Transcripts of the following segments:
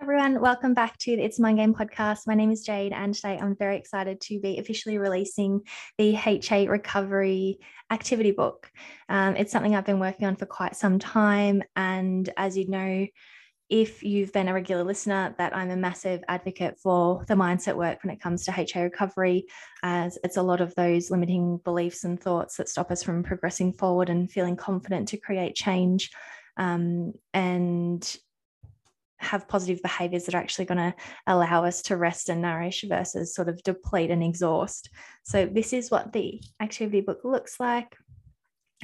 everyone. Welcome back to the It's Mind Game podcast. My name is Jade, and today I'm very excited to be officially releasing the HA Recovery Activity Book. Um, it's something I've been working on for quite some time. And as you know, if you've been a regular listener, that I'm a massive advocate for the mindset work when it comes to HA recovery, as it's a lot of those limiting beliefs and thoughts that stop us from progressing forward and feeling confident to create change. Um, and have positive behaviors that are actually going to allow us to rest and nourish versus sort of deplete and exhaust. So, this is what the activity book looks like.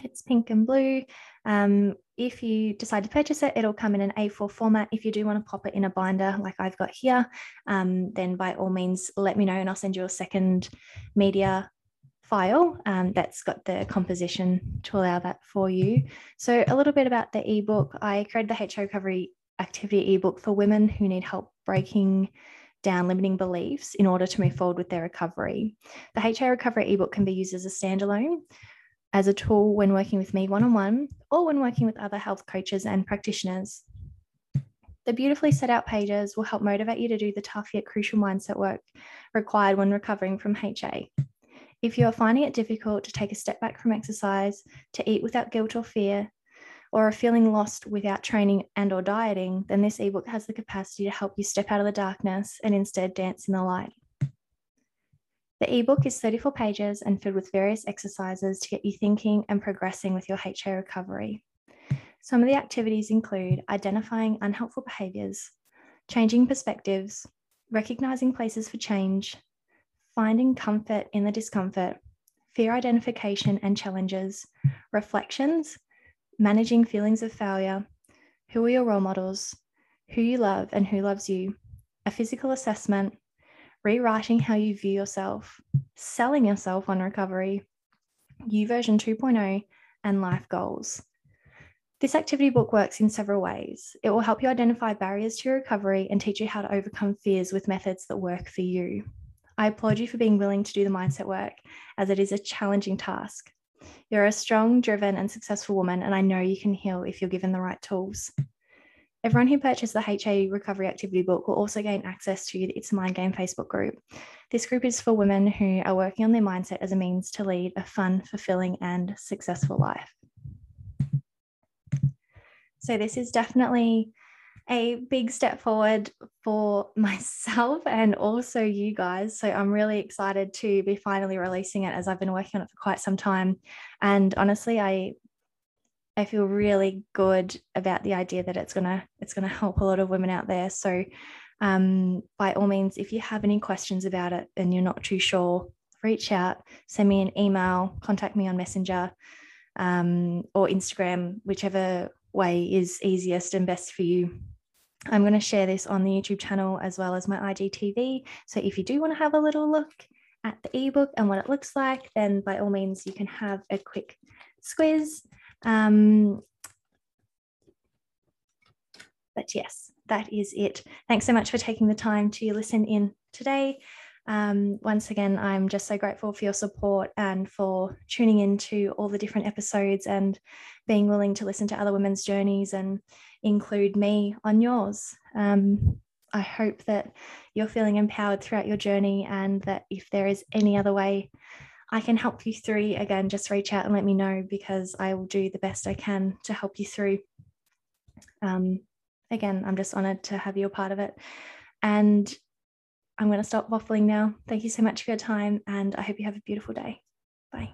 It's pink and blue. Um, if you decide to purchase it, it'll come in an A4 format. If you do want to pop it in a binder like I've got here, um, then by all means let me know and I'll send you a second media file um, that's got the composition to allow that for you. So, a little bit about the ebook. I created the HA Recovery activity ebook for women who need help breaking down limiting beliefs in order to move forward with their recovery. The HA Recovery ebook can be used as a standalone, as a tool when working with me one on one, or when working with other health coaches and practitioners. The beautifully set out pages will help motivate you to do the tough yet crucial mindset work required when recovering from HA. If you are finding it difficult to take a step back from exercise, to eat without guilt or fear, or are feeling lost without training and or dieting, then this ebook has the capacity to help you step out of the darkness and instead dance in the light. The ebook is 34 pages and filled with various exercises to get you thinking and progressing with your HA recovery. Some of the activities include identifying unhelpful behaviors, changing perspectives, recognizing places for change, finding comfort in the discomfort, fear identification and challenges, reflections, managing feelings of failure, who are your role models, who you love and who loves you, a physical assessment, rewriting how you view yourself, selling yourself on recovery, YouVersion 2.0, and life goals. This activity book works in several ways. It will help you identify barriers to your recovery and teach you how to overcome fears with methods that work for you. I applaud you for being willing to do the mindset work, as it is a challenging task. You're a strong, driven, and successful woman, and I know you can heal if you're given the right tools. Everyone who purchased the HA Recovery Activity Book will also gain access to the It's a Mind Game Facebook group. This group is for women who are working on their mindset as a means to lead a fun, fulfilling, and successful life. So, this is definitely a big step forward for myself and also you guys. So I'm really excited to be finally releasing it as I've been working on it for quite some time. And honestly, I I feel really good about the idea that it's gonna it's gonna help a lot of women out there. So um, by all means, if you have any questions about it and you're not too sure, reach out, send me an email, contact me on Messenger um, or Instagram, whichever way is easiest and best for you. I'm going to share this on the YouTube channel as well as my IGTV. So if you do want to have a little look at the ebook and what it looks like, then by all means, you can have a quick squiz. Um, but yes, that is it. Thanks so much for taking the time to listen in today. Um, once again, I'm just so grateful for your support and for tuning into all the different episodes and being willing to listen to other women's journeys and include me on yours. Um, I hope that you're feeling empowered throughout your journey and that if there is any other way I can help you through, again, just reach out and let me know because I will do the best I can to help you through. Um, again, I'm just honored to have you a part of it. And I'm going to stop waffling now. Thank you so much for your time, and I hope you have a beautiful day. Bye.